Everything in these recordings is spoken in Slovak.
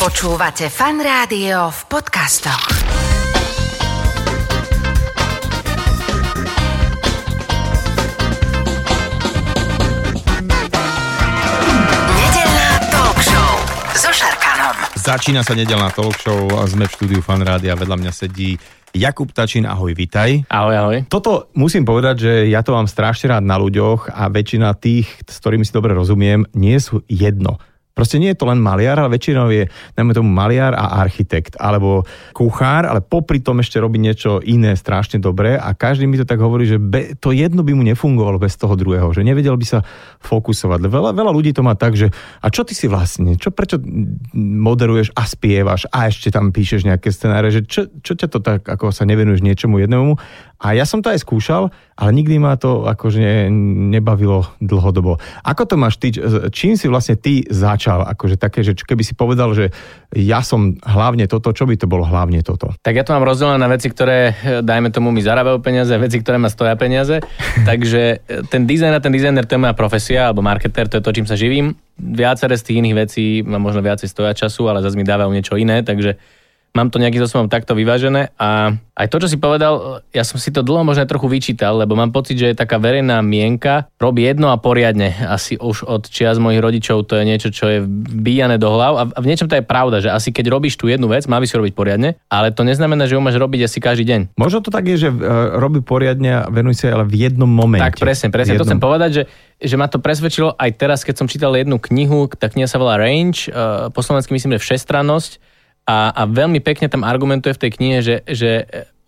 Počúvate fan rádio v podcastoch. Nedeľná talk show so Šarkanom. Začína sa nedelná talk show a sme v štúdiu Fan Rádia. Vedľa mňa sedí Jakub Tačín, ahoj, vitaj. Ahoj, ahoj. Toto musím povedať, že ja to mám strašne rád na ľuďoch a väčšina tých, s ktorými si dobre rozumiem, nie sú jedno. Proste nie je to len maliar, ale väčšinou je, najmä tomu, maliar a architekt, alebo kuchár, ale popri tom ešte robí niečo iné strašne dobré a každý mi to tak hovorí, že be, to jedno by mu nefungovalo bez toho druhého, že nevedel by sa fokusovať. Veľa, veľa ľudí to má tak, že a čo ty si vlastne, čo, prečo moderuješ a spievaš a ešte tam píšeš nejaké scenáre, že čo, čo ťa to tak, ako sa nevenuješ niečomu jednému a ja som to aj skúšal, ale nikdy ma to akože ne, nebavilo dlhodobo. Ako to máš ty, čím si vlastne ty začal? Akože také, že keby si povedal, že ja som hlavne toto, čo by to bolo hlavne toto? Tak ja to mám rozdelené na veci, ktoré, dajme tomu, mi zarábajú peniaze, veci, ktoré ma stoja peniaze. Takže e, ten dizajn a ten dizajner, to je moja profesia, alebo marketer, to je to, čím sa živím. Viacere z tých iných vecí ma možno viacej stoja času, ale zase mi dávajú niečo iné, takže mám to nejakým spôsobom takto vyvážené a aj to, čo si povedal, ja som si to dlho možno trochu vyčítal, lebo mám pocit, že je taká verejná mienka, robí jedno a poriadne. Asi už od čias mojich rodičov to je niečo, čo je vbíjane do hlav a v niečom to je pravda, že asi keď robíš tú jednu vec, má by si robiť poriadne, ale to neznamená, že ju máš robiť asi každý deň. Možno to tak je, že uh, robí poriadne a venuje sa ale v jednom momente. Tak presne, presne, jednom... to chcem povedať, že že ma to presvedčilo aj teraz, keď som čítal jednu knihu, tá kniha sa volá Range, uh, po slovensky myslím, že všestrannosť a, a veľmi pekne tam argumentuje v tej knihe, že, že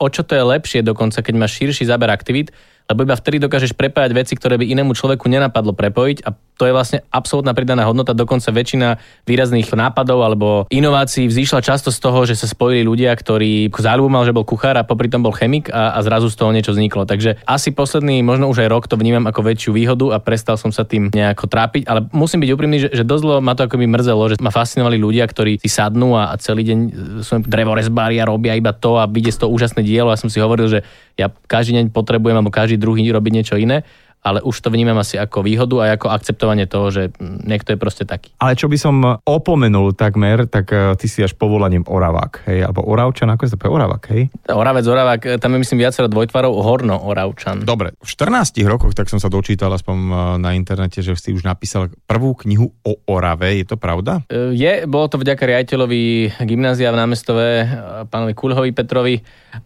o čo to je lepšie dokonca, keď máš širší záber aktivít, lebo iba vtedy dokážeš prepájať veci, ktoré by inému človeku nenapadlo prepojiť a to je vlastne absolútna pridaná hodnota, dokonca väčšina výrazných nápadov alebo inovácií vzýšla často z toho, že sa spojili ľudia, ktorí záľubu mal, že bol kuchár a popri tom bol chemik a, a zrazu z toho niečo vzniklo. Takže asi posledný, možno už aj rok to vnímam ako väčšiu výhodu a prestal som sa tým nejako trápiť, ale musím byť úprimný, že, že dosť ma to ako by mrzelo, že ma fascinovali ľudia, ktorí si sadnú a, a celý deň sú drevorezbári a robia iba to a vidie z toho úžasné dielo. A som si hovoril, že ja každý deň potrebujem alebo každý druhý robiť niečo iné ale už to vnímam asi ako výhodu a ako akceptovanie toho, že niekto je proste taký. Ale čo by som opomenul takmer, tak uh, ty si až povolaním Oravák, hej, alebo Oravčan, ako sa to povie Oravák, hej? Oravec, Oravák, e, tam je myslím viacero dvojtvarov, Horno Oravčan. Dobre, v 14 rokoch, tak som sa dočítal aspoň na internete, že si už napísal prvú knihu o Orave, je to pravda? Je, bolo to vďaka riaditeľovi gymnázia v námestove, pánovi Kulhovi Petrovi.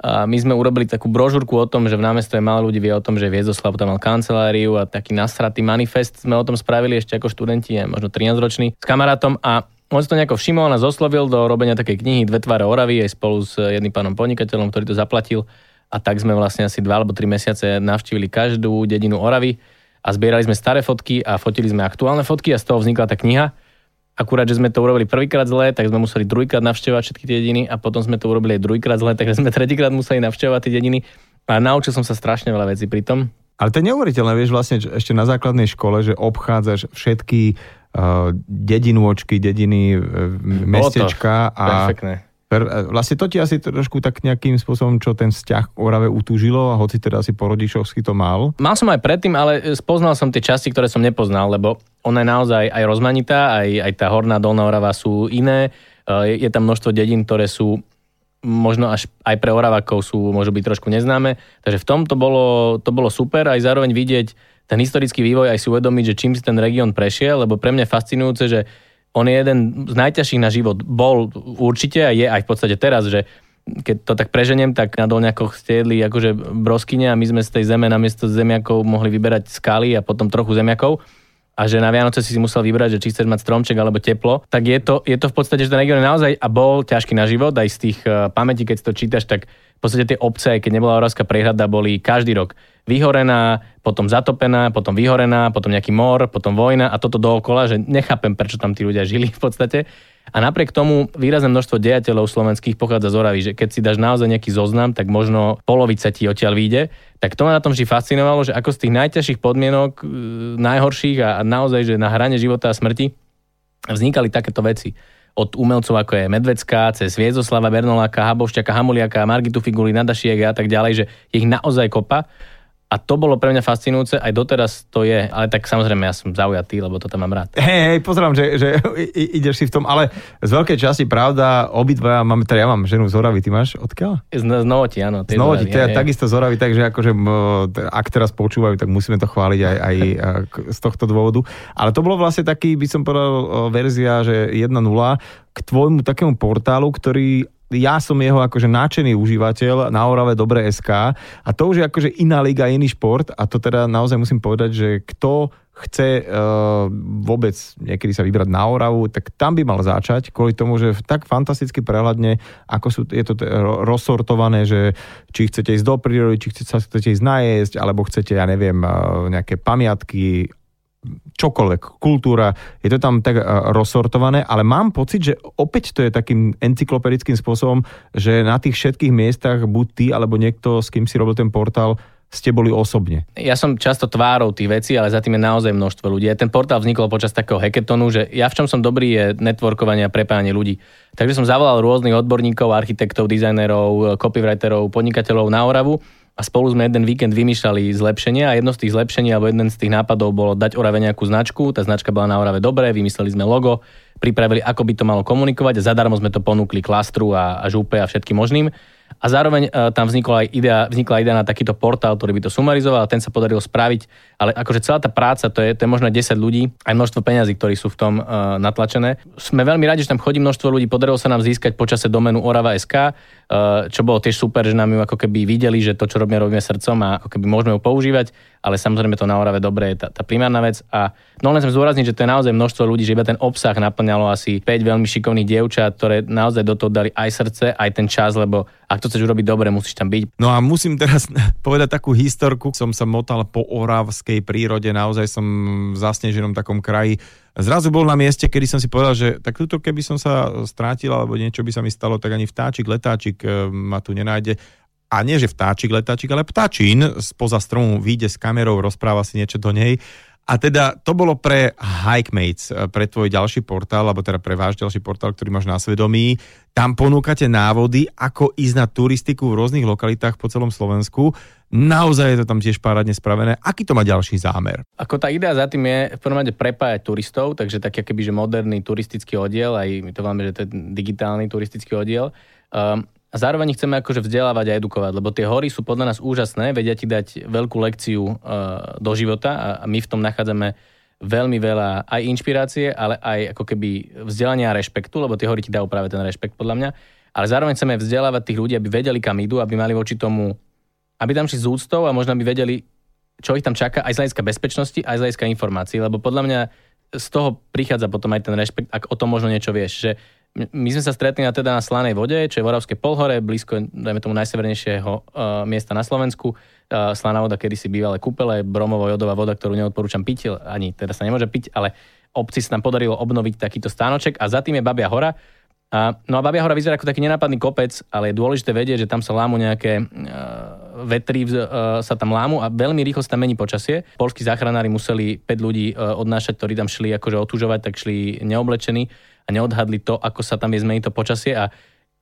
My sme urobili takú brožúrku o tom, že v námestove málo ľudí vie o tom, že Viezoslav tam mal kancelár kanceláriu a taký nasratý manifest sme o tom spravili ešte ako študenti, možno 13 roční, s kamarátom a on si to nejako všimol nás oslovil do robenia takej knihy Dve tváre Oravy aj spolu s jedným pánom podnikateľom, ktorý to zaplatil a tak sme vlastne asi 2 alebo 3 mesiace navštívili každú dedinu Oravy a zbierali sme staré fotky a fotili sme aktuálne fotky a z toho vznikla tá kniha. Akurát, že sme to urobili prvýkrát zle, tak sme museli druhýkrát navštevovať všetky dediny a potom sme to urobili aj druhýkrát zle, takže sme tretíkrát museli navštevovať tie dediny. A naučil som sa strašne veľa vecí pri tom. Ale to je neuveriteľné, vieš vlastne ešte na základnej škole, že obchádzaš všetky uh, dedinôčky, dediny, uh, mestečka a... Perfektné. Per, e, vlastne to ti asi trošku tak nejakým spôsobom, čo ten vzťah k Orave utúžilo a hoci teda asi po rodičovsky to mal. Mal som aj predtým, ale spoznal som tie časti, ktoré som nepoznal, lebo ona je naozaj aj rozmanitá, aj, aj tá horná dolná Orava sú iné. Je, je tam množstvo dedín, ktoré sú možno až aj pre Oravakov sú, môžu byť trošku neznáme. Takže v tom to bolo, to bolo super aj zároveň vidieť ten historický vývoj aj si uvedomiť, že čím si ten región prešiel, lebo pre mňa fascinujúce, že on je jeden z najťažších na život. Bol určite a je aj v podstate teraz, že keď to tak preženiem, tak na dolňakoch stiedli akože broskyne a my sme z tej zeme namiesto zemiakov mohli vyberať skaly a potom trochu zemiakov a že na Vianoce si musel vybrať, že či chceš mať stromček alebo teplo, tak je to, je to v podstate, že ten región naozaj a bol ťažký na život, aj z tých uh, pamätí, keď to čítaš, tak v podstate tie obce, keď nebola Oravská prehrada, boli každý rok vyhorená, potom zatopená, potom vyhorená, potom nejaký mor, potom vojna a toto dookola, že nechápem, prečo tam tí ľudia žili v podstate. A napriek tomu výrazné množstvo dejateľov slovenských pochádza z Oravy, že keď si dáš naozaj nejaký zoznam, tak možno polovica ti odtiaľ vyjde. Tak to ma na tom vždy fascinovalo, že ako z tých najťažších podmienok, e, najhorších a naozaj, že na hrane života a smrti vznikali takéto veci od umelcov ako je Medvecká, cez Viezoslava, Bernoláka, Habovšťaka, Hamuliaka, Margitu Figuli, Nadašiek a tak ďalej, že ich naozaj kopa. A to bolo pre mňa fascinujúce, aj doteraz to je, ale tak samozrejme ja som zaujatý, lebo to tam mám rád. Hej, hej, pozerám, že, že ideš si v tom, ale z veľkej časti pravda, obidva máme, teda ja mám ženu z Oravy, ty máš odkiaľ? Z, z Novoti, áno. Z Novoti, teda hej. takisto z Oravy, takže akože ak teraz počúvajú, tak musíme to chváliť aj, aj z tohto dôvodu. Ale to bolo vlastne taký, by som povedal, verzia, že 1.0 k tvojmu takému portálu, ktorý ja som jeho akože náčený užívateľ na Orave Dobre SK a to už je akože iná liga, iný šport a to teda naozaj musím povedať, že kto chce uh, vôbec niekedy sa vybrať na Oravu, tak tam by mal začať, kvôli tomu, že tak fantasticky prehľadne, ako sú, je to t- ro- rozsortované, že či chcete ísť do prírody, či chcete, sa chcete ísť najesť, alebo chcete, ja neviem, uh, nejaké pamiatky, čokoľvek, kultúra, je to tam tak uh, rozsortované, ale mám pocit, že opäť to je takým encyklopedickým spôsobom, že na tých všetkých miestach buď ty, alebo niekto, s kým si robil ten portál, ste boli osobne. Ja som často tvárou tých vecí, ale za tým je naozaj množstvo ľudí. Ten portál vznikol počas takého hackathonu, že ja v čom som dobrý je networkovanie a prepájanie ľudí. Takže som zavolal rôznych odborníkov, architektov, dizajnerov, copywriterov, podnikateľov na Oravu a spolu sme jeden víkend vymýšľali zlepšenia a jedno z tých zlepšení alebo jeden z tých nápadov bolo dať Orave nejakú značku. Tá značka bola na Orave dobré, vymysleli sme logo, pripravili, ako by to malo komunikovať a zadarmo sme to ponúkli klastru a, a žúpe a všetkým možným. A zároveň uh, tam vznikla aj idea, vznikla idea na takýto portál, ktorý by to sumarizoval a ten sa podarilo spraviť. Ale akože celá tá práca, to je, to je možno 10 ľudí, aj množstvo peňazí, ktorí sú v tom uh, natlačené. Sme veľmi radi, že tam chodí množstvo ľudí, podarilo sa nám získať počase domenu Orava.sk, uh, čo bolo tiež super, že nám ju ako keby videli, že to, čo robíme, robíme srdcom a ako keby môžeme ju používať, ale samozrejme to na Orave dobre je tá, tá primárna vec. A no len chcem zdôrazniť, že to je naozaj množstvo ľudí, že iba ten obsah naplňalo asi 5 veľmi šikovných dievčat, ktoré naozaj do toho dali aj srdce, aj ten čas, lebo ak to chceš urobiť dobre, musíš tam byť. No a musím teraz povedať takú historku. Som sa motal po oravskej prírode, naozaj som v zasneženom takom kraji. Zrazu bol na mieste, kedy som si povedal, že tak tuto keby som sa strátil alebo niečo by sa mi stalo, tak ani vtáčik, letáčik eh, ma tu nenájde. A nie, že vtáčik, letáčik, ale ptáčin spoza stromu vyjde s kamerou, rozpráva si niečo do nej. A teda to bolo pre Hikemates, eh, pre tvoj ďalší portál, alebo teda pre váš ďalší portál, ktorý máš na svedomí. Tam ponúkate návody, ako ísť na turistiku v rôznych lokalitách po celom Slovensku. Naozaj je to tam tiež párádne spravené. Aký to má ďalší zámer? Ako tá idea za tým je v prvom rade prepájať turistov, takže taký akoby, že moderný turistický oddiel, aj my to máme, že to je digitálny turistický oddiel. Um, a zároveň chceme akože vzdelávať a edukovať, lebo tie hory sú podľa nás úžasné, vedia ti dať veľkú lekciu uh, do života a, my v tom nachádzame veľmi veľa aj inšpirácie, ale aj ako keby vzdelania a rešpektu, lebo tie hory ti dajú práve ten rešpekt podľa mňa. Ale zároveň chceme vzdelávať tých ľudí, aby vedeli, kam idú, aby mali voči tomu, aby tam šli s úctou a možno by vedeli, čo ich tam čaká aj z hľadiska bezpečnosti, aj z hľadiska informácií, lebo podľa mňa z toho prichádza potom aj ten rešpekt, ak o tom možno niečo vieš, že my sme sa stretli na, teda na Slanej vode, čo je v Oravskej polhore, blízko, dajme tomu, najsevernejšieho uh, miesta na Slovensku. Uh, Slaná voda, kedy si bývalé kúpele, bromovo-jodová voda, ktorú neodporúčam piť, ani teda sa nemôže piť, ale obci sa tam podarilo obnoviť takýto stánoček a za tým je Babia hora. A, no a Babia hora vyzerá ako taký nenápadný kopec, ale je dôležité vedieť, že tam sa lámu nejaké uh, vetry, uh, sa tam lámu a veľmi rýchlo sa tam mení počasie. Polskí záchranári museli 5 ľudí uh, odnášať, ktorí tam šli akože otužovať, tak šli neoblečení a neodhadli to, ako sa tam je zmeniť to počasie. A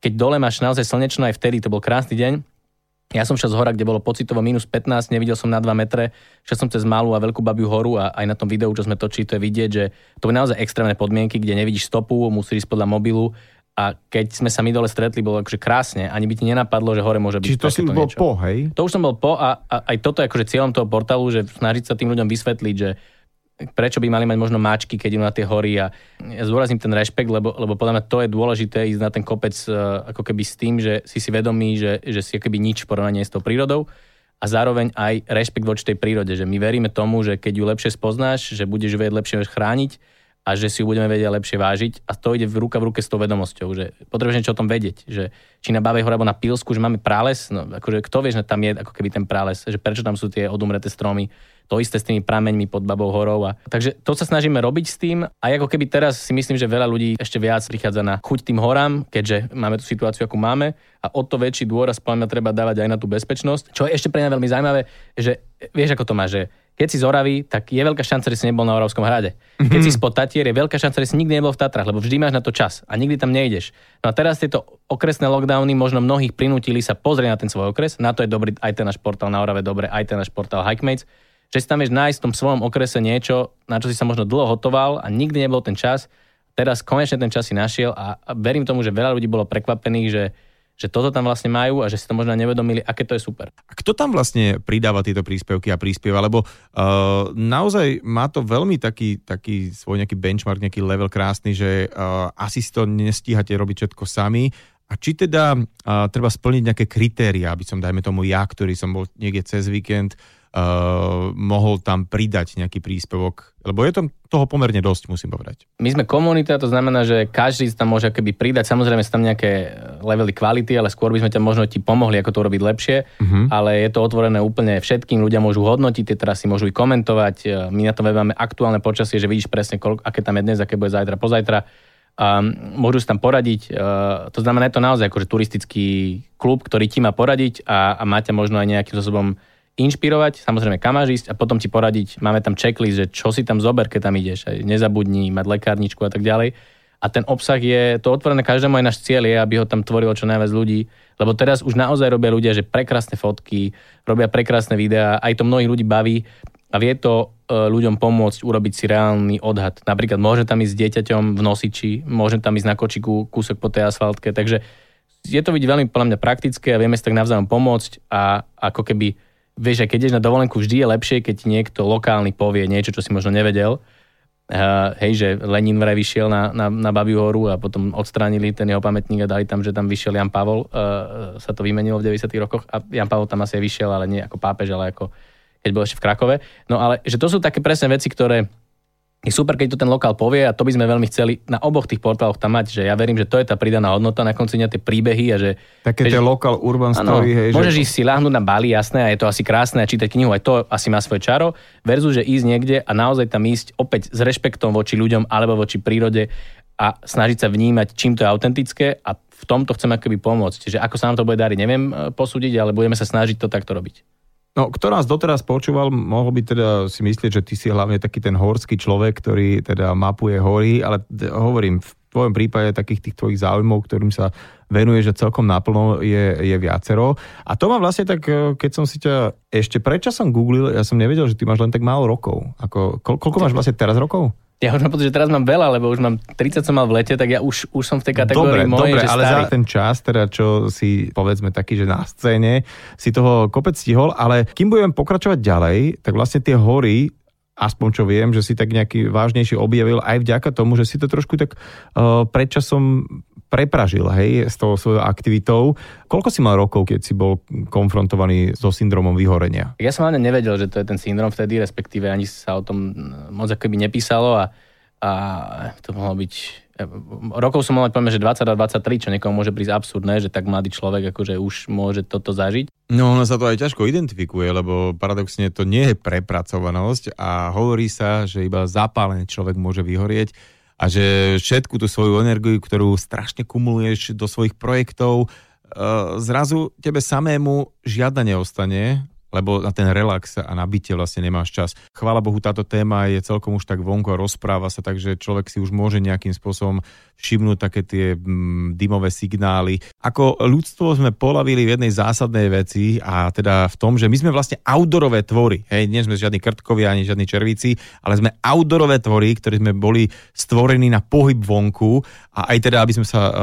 keď dole máš naozaj slnečno aj vtedy, to bol krásny deň, ja som šiel z hora, kde bolo pocitovo minus 15, nevidel som na 2 metre, šiel som cez malú a veľkú babiu horu a aj na tom videu, čo sme točili, to je vidieť, že to boli naozaj extrémne podmienky, kde nevidíš stopu, musíš ísť podľa mobilu. A keď sme sa my dole stretli, bolo akože krásne, ani by ti nenapadlo, že hore môže byť Čiže to si bol niečo. po, hej? To už som bol po a, a aj toto je akože cieľom toho portálu, že snažiť sa tým ľuďom vysvetliť, že prečo by mali mať možno máčky, keď idú na tie hory a ja zdôrazním ten rešpekt, lebo, lebo podľa mňa to je dôležité ísť na ten kopec uh, ako keby s tým, že si si vedomý, že, že si akoby nič v porovnaní s tou prírodou a zároveň aj rešpekt voči tej prírode, že my veríme tomu, že keď ju lepšie spoznáš, že budeš vedieť lepšie chrániť a že si ju budeme vedieť lepšie vážiť a to ide v ruka v ruke s tou vedomosťou, že potrebuješ niečo o tom vedieť, že či na Babej hore alebo na Pilsku, že máme prales, no akože kto vie, že tam je ako keby ten prales, že prečo tam sú tie odumreté stromy, to isté s tými prameňmi pod Babou horou. A, takže to sa snažíme robiť s tým a ako keby teraz si myslím, že veľa ľudí ešte viac prichádza na chuť tým horám, keďže máme tú situáciu, akú máme a o to väčší dôraz podľa treba dávať aj na tú bezpečnosť. Čo je ešte pre mňa veľmi zaujímavé, že vieš, ako to má, že keď si z Oravy, tak je veľká šanca, že si nebol na Oravskom hrade. Keď si spod Tatier, je veľká šanca, že si nikdy nebol v Tatrách, lebo vždy máš na to čas a nikdy tam nejdeš. No a teraz tieto okresné lockdowny možno mnohých prinútili sa pozrieť na ten svoj okres. Na to je dobrý aj ten náš portál na Orave, dobre, aj ten náš portál Hikemates, že si tam vieš nájsť v tom svojom okrese niečo, na čo si sa možno dlho hotoval a nikdy nebol ten čas. Teraz konečne ten čas si našiel a verím tomu, že veľa ľudí bolo prekvapených, že že toto tam vlastne majú a že si to možno nevedomili, aké to je super. A kto tam vlastne pridáva tieto príspevky a príspieva? Lebo uh, naozaj má to veľmi taký, taký svoj nejaký benchmark, nejaký level krásny, že uh, asi si to nestíhate robiť všetko sami. A či teda uh, treba splniť nejaké kritéria, aby som, dajme tomu ja, ktorý som bol niekde cez víkend, uh, mohol tam pridať nejaký príspevok? Lebo je tam toho pomerne dosť, musím povedať. My sme komunita, to znamená, že každý tam môže keby pridať. Samozrejme sú tam nejaké levely kvality, ale skôr by sme ťa možno ti pomohli, ako to urobiť lepšie. Uh-huh. Ale je to otvorené úplne všetkým. Ľudia môžu hodnotiť tie trasy, môžu ich komentovať. My na to máme aktuálne počasie, že vidíš presne, koľko, aké tam je dnes, aké bude zajtra, pozajtra. Um, môžu si tam poradiť. Uh, to znamená, je to naozaj akože turistický klub, ktorý ti má poradiť a, a máte možno aj nejakým spôsobom inšpirovať, samozrejme kam máš ísť a potom ti poradiť, máme tam checklist, že čo si tam zober, keď tam ideš, aj nezabudni mať lekárničku a tak ďalej. A ten obsah je, to otvorené každému aj náš cieľ je, aby ho tam tvorilo čo najviac ľudí, lebo teraz už naozaj robia ľudia, že prekrásne fotky, robia prekrásne videá, aj to mnohých ľudí baví. A vie to e, ľuďom pomôcť urobiť si reálny odhad. Napríklad môže tam ísť s dieťaťom v nosiči, môže tam ísť na kočiku kúsok po tej asfaltke, takže je to byť veľmi podľa mňa praktické a vieme si tak navzájom pomôcť a ako keby vieš, keď ideš na dovolenku, vždy je lepšie, keď niekto lokálny povie niečo, čo si možno nevedel. Uh, hej, že Lenin vraj vyšiel na, na, na Babiu horu a potom odstránili ten jeho pamätník a dali tam, že tam vyšiel Jan Pavol. Uh, sa to vymenilo v 90. rokoch a Jan Pavol tam asi vyšiel, ale nie ako pápež, ale ako keď bol ešte v Krakove. No ale že to sú také presné veci, ktoré je super, keď to ten lokál povie a to by sme veľmi chceli na oboch tých portáloch tam mať, že ja verím, že to je tá pridaná hodnota na konci dňa tie príbehy a že... Také tie lokál urban story, hej. Môžeš že... ísť si láhnuť na Bali, jasné, a je to asi krásne a čítať knihu, aj to asi má svoje čaro, versus, že ísť niekde a naozaj tam ísť opäť s rešpektom voči ľuďom alebo voči prírode a snažiť sa vnímať, čím to je autentické a v tomto chcem akoby pomôcť. Čiže ako sa nám to bude dariť, neviem eh, posúdiť, ale budeme sa snažiť to takto robiť. No, kto nás doteraz počúval, mohol by teda si myslieť, že ty si hlavne taký ten horský človek, ktorý teda mapuje hory, ale hovorím, v tvojom prípade takých tých tvojich záujmov, ktorým sa venuje, že celkom naplno je, je viacero. A to ma vlastne tak, e, keď som si ťa ešte predčasom googlil, ja som nevedel, že ty máš len tak málo rokov. Ako, koľko máš vlastne teraz rokov? Ja už mám pocit, že teraz mám veľa, lebo už mám 30 som mal v lete, tak ja už, už som v tej kategórii dobre, mojej, dobre, že ale starý. za ten čas, teda čo si povedzme taký, že na scéne si toho kopec stihol, ale kým budem pokračovať ďalej, tak vlastne tie hory aspoň čo viem, že si tak nejaký vážnejšie objavil aj vďaka tomu, že si to trošku tak uh, predčasom prepražil, hej, s tou svojou aktivitou. Koľko si mal rokov, keď si bol konfrontovaný so syndromom vyhorenia? Ja som ani nevedel, že to je ten syndrom vtedy, respektíve ani sa o tom moc akoby nepísalo a, a to mohlo byť rokov som mal poviem, že 20 a 23, čo niekomu môže prísť absurdné, že tak mladý človek akože už môže toto zažiť. No ono sa to aj ťažko identifikuje, lebo paradoxne to nie je prepracovanosť a hovorí sa, že iba zapálený človek môže vyhorieť a že všetku tú svoju energiu, ktorú strašne kumuluješ do svojich projektov, eh, zrazu tebe samému žiadna neostane lebo na ten relax a nabitie vlastne nemáš čas. Chvála Bohu, táto téma je celkom už tak vonko a rozpráva sa, takže človek si už môže nejakým spôsobom všimnúť také tie mm, dymové signály. Ako ľudstvo sme polavili v jednej zásadnej veci a teda v tom, že my sme vlastne outdoorové tvory. Hej, nie sme žiadni krtkovia ani žiadni červíci, ale sme outdoorové tvory, ktorí sme boli stvorení na pohyb vonku a aj teda, aby sme sa uh,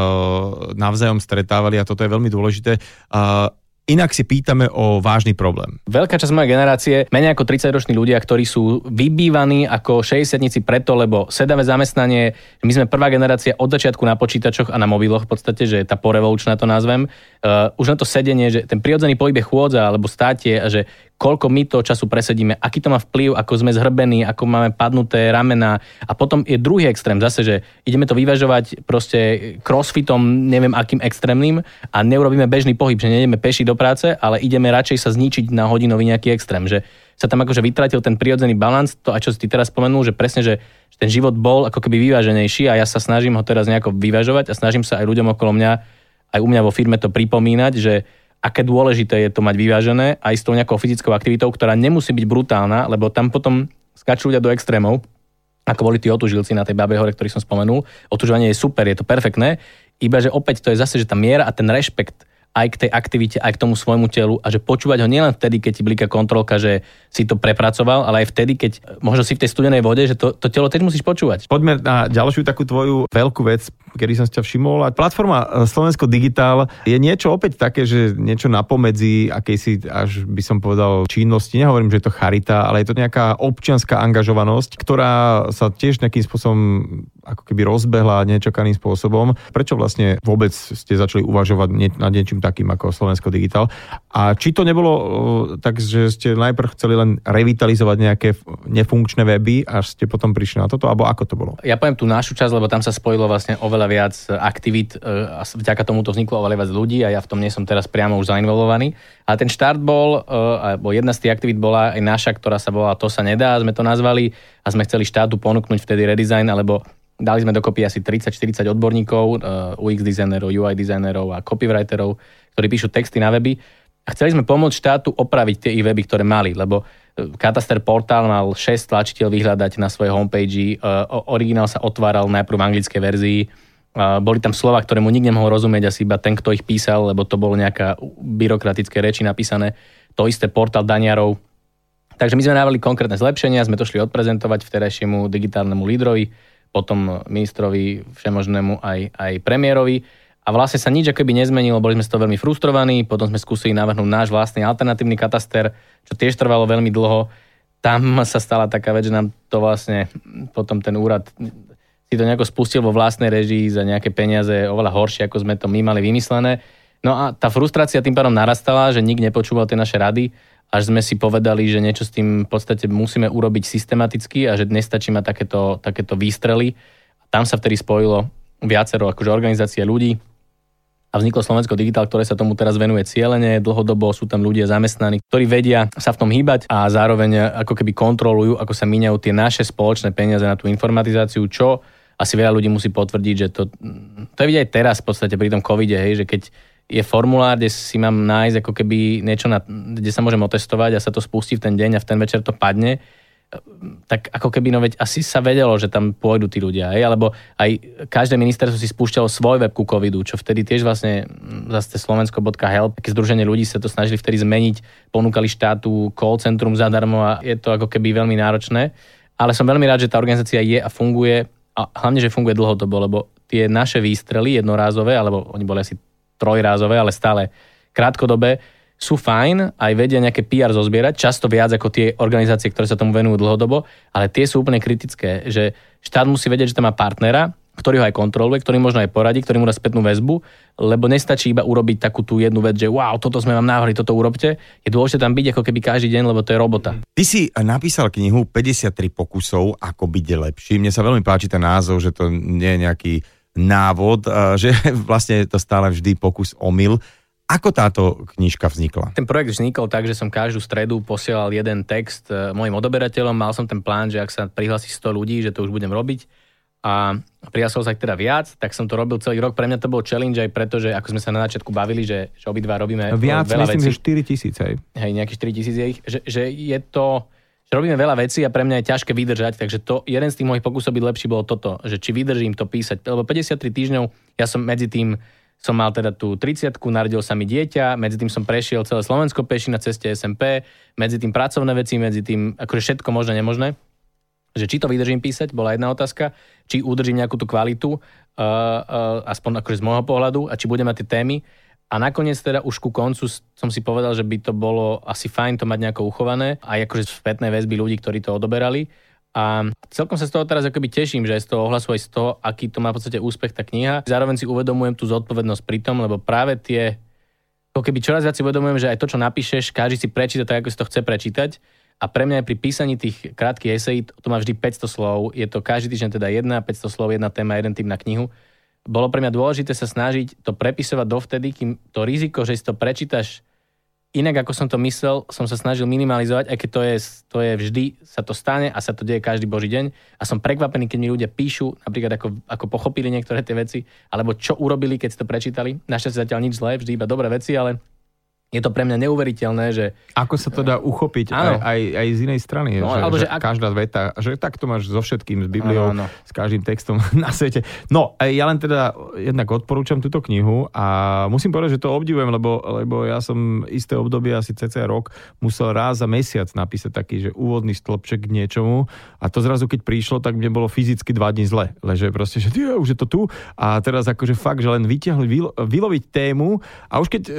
navzájom stretávali a toto je veľmi dôležité. Uh, Inak si pýtame o vážny problém. Veľká časť mojej generácie, menej ako 30-roční ľudia, ktorí sú vybývaní ako 60 preto, lebo sedavé zamestnanie, my sme prvá generácia od začiatku na počítačoch a na mobiloch v podstate, že tá porevolučná to nazvem. Uh, už na to sedenie, že ten prirodzený pohyb je chôdza alebo státie a že koľko my to času presedíme, aký to má vplyv, ako sme zhrbení, ako máme padnuté ramena. A potom je druhý extrém zase, že ideme to vyvažovať proste crossfitom, neviem akým extrémnym a neurobíme bežný pohyb, že nejdeme peši do práce, ale ideme radšej sa zničiť na hodinový nejaký extrém, že sa tam akože vytratil ten prirodzený balans, to aj čo si ty teraz spomenul, že presne, že ten život bol ako keby vyváženejší a ja sa snažím ho teraz nejako vyvažovať a snažím sa aj ľuďom okolo mňa, aj u mňa vo firme to pripomínať, že aké dôležité je to mať vyvážené aj s tou nejakou fyzickou aktivitou, ktorá nemusí byť brutálna, lebo tam potom skačú ľudia do extrémov, ako boli tí otužilci na tej Babej hore, ktorý som spomenul. Otužovanie je super, je to perfektné, iba že opäť to je zase, že tá miera a ten rešpekt aj k tej aktivite, aj k tomu svojmu telu a že počúvať ho nielen vtedy, keď ti blíka kontrolka, že si to prepracoval, ale aj vtedy, keď možno si v tej studenej vode, že to, to telo teď musíš počúvať. Poďme na ďalšiu takú tvoju veľkú vec, kedy som si ťa všimol. A platforma e, Slovensko Digitál je niečo opäť také, že niečo napomedzi akejsi, až by som povedal, činnosti. Nehovorím, že je to charita, ale je to nejaká občianská angažovanosť, ktorá sa tiež nejakým spôsobom ako keby rozbehla nečakaným spôsobom. Prečo vlastne vôbec ste začali uvažovať nad niečím takým ako Slovensko Digitál? A či to nebolo e, tak, že ste najprv chceli len revitalizovať nejaké nefunkčné weby, až ste potom prišli na toto, alebo ako to bolo? Ja poviem tú našu časť, lebo tam sa spojilo vlastne oveľa viac aktivít e, a vďaka tomu to vzniklo oveľa viac ľudí a ja v tom nie som teraz priamo už zainvolovaný. A ten štart bol, e, alebo jedna z tých aktivít bola aj naša, ktorá sa volala To sa nedá, sme to nazvali a sme chceli štátu ponúknuť vtedy redesign, alebo Dali sme dokopy asi 30-40 odborníkov, UX dizajnerov, UI dizajnerov a copywriterov, ktorí píšu texty na weby. A chceli sme pomôcť štátu opraviť tie ich weby, ktoré mali, lebo Kataster portál mal 6 tlačiteľ vyhľadať na svojej homepage, originál sa otváral najprv v anglickej verzii, boli tam slova, ktoré mu nikto nemohol rozumieť, asi iba ten, kto ich písal, lebo to bolo nejaká byrokratické reči napísané. To isté portál daňarov. Takže my sme dávali konkrétne zlepšenia, sme to šli odprezentovať vterajšiemu digitálnemu lídrovi potom ministrovi všemožnému aj, aj premiérovi. A vlastne sa nič akoby nezmenilo, boli sme z toho veľmi frustrovaní, potom sme skúsili navrhnúť náš vlastný alternatívny kataster, čo tiež trvalo veľmi dlho. Tam sa stala taká vec, že nám to vlastne potom ten úrad si to nejako spustil vo vlastnej režii za nejaké peniaze oveľa horšie, ako sme to my mali vymyslené. No a tá frustrácia tým pádom narastala, že nik nepočúval tie naše rady až sme si povedali, že niečo s tým v podstate musíme urobiť systematicky a že nestačí mať takéto, takéto výstrely. Tam sa vtedy spojilo viacero akože organizácie ľudí a vzniklo Slovensko Digital, ktoré sa tomu teraz venuje cieľene, dlhodobo sú tam ľudia zamestnaní, ktorí vedia sa v tom hýbať a zároveň ako keby kontrolujú, ako sa míňajú tie naše spoločné peniaze na tú informatizáciu, čo asi veľa ľudí musí potvrdiť, že to, to je vidieť aj teraz v podstate pri tom covide, hej, že keď je formulár, kde si mám nájsť ako keby niečo, na, kde sa môžem otestovať a sa to spustí v ten deň a v ten večer to padne, tak ako keby, no veď asi sa vedelo, že tam pôjdu tí ľudia, hej? alebo aj každé ministerstvo si spúšťalo svoj web ku covidu, čo vtedy tiež vlastne zase slovensko.help, také združenie ľudí sa to snažili vtedy zmeniť, ponúkali štátu call centrum zadarmo a je to ako keby veľmi náročné. Ale som veľmi rád, že tá organizácia je a funguje a hlavne, že funguje dlhodobo, lebo tie naše výstrely jednorázové, alebo oni boli asi trojrázové, ale stále krátkodobé, sú fajn, aj vedia nejaké PR zozbierať, často viac ako tie organizácie, ktoré sa tomu venujú dlhodobo, ale tie sú úplne kritické, že štát musí vedieť, že tam má partnera, ktorý ho aj kontroluje, ktorý možno aj poradí, ktorý mu dá spätnú väzbu, lebo nestačí iba urobiť takú tú jednu vec, že wow, toto sme vám návrhli, toto urobte. Je dôležité tam byť ako keby každý deň, lebo to je robota. Ty si napísal knihu 53 pokusov, ako byť lepší. Mne sa veľmi páči ten názov, že to nie je nejaký návod, že vlastne je to stále vždy pokus omyl. Ako táto knižka vznikla? Ten projekt vznikol tak, že som každú stredu posielal jeden text e, mojim odoberateľom. Mal som ten plán, že ak sa prihlási 100 ľudí, že to už budem robiť. A prihlásilo sa ich teda viac, tak som to robil celý rok. Pre mňa to bol challenge aj preto, že ako sme sa na začiatku bavili, že, že obidva robíme viac, veľa myslím, vecí. že 4 tisíc, hej. Hej, nejakých 4 tisíc je ich. Že, že je to robíme veľa vecí a pre mňa je ťažké vydržať, takže to, jeden z tých mojich pokusov byť lepší bolo toto, že či vydržím to písať, lebo 53 týždňov ja som medzi tým som mal teda tú 30 narodil sa mi dieťa, medzi tým som prešiel celé Slovensko peši na ceste SMP, medzi tým pracovné veci, medzi tým akože všetko možné, nemožné. Že či to vydržím písať, bola jedna otázka, či udržím nejakú tú kvalitu, uh, uh, aspoň akože z môjho pohľadu, a či budem mať tie témy. A nakoniec teda už ku koncu som si povedal, že by to bolo asi fajn to mať nejako uchované, aj akože spätné väzby ľudí, ktorí to odoberali. A celkom sa z toho teraz akoby teším, že z toho ohlasu aj z toho, aký to má v podstate úspech tá kniha. Zároveň si uvedomujem tú zodpovednosť pri tom, lebo práve tie, ako keby čoraz viac si uvedomujem, že aj to, čo napíšeš, každý si prečíta tak, ako si to chce prečítať. A pre mňa aj pri písaní tých krátkých esejí, to má vždy 500 slov, je to každý týždeň teda jedna, 500 slov, jedna téma, jeden tým na knihu bolo pre mňa dôležité sa snažiť to prepisovať dovtedy, kým to riziko, že si to prečítaš inak, ako som to myslel, som sa snažil minimalizovať, aj keď to je, to je vždy, sa to stane a sa to deje každý boží deň. A som prekvapený, keď mi ľudia píšu, napríklad ako, ako pochopili niektoré tie veci, alebo čo urobili, keď si to prečítali. Našťastie zatiaľ nič zlé, vždy iba dobré veci, ale je to pre mňa neuveriteľné, že Ako sa to dá uchopiť Áno. aj, aj, aj z inej strany, No, že, alebo že, že ak- každá veta, že tak to máš so všetkým, s Bibliou, Áno, áno. s každým textom na svete. No, e, ja len teda jednak odporúčam túto knihu a musím povedať, že to obdivujem, lebo, lebo ja som isté obdobie, asi cca rok, musel raz za mesiac napísať taký, že úvodný stĺpček k niečomu a to zrazu, keď prišlo, tak mne bolo fyzicky dva dní zle. Leže proste, že tie, už je to tu a teraz akože fakt, že len vyťahli, vylo- vyloviť tému a už keď e,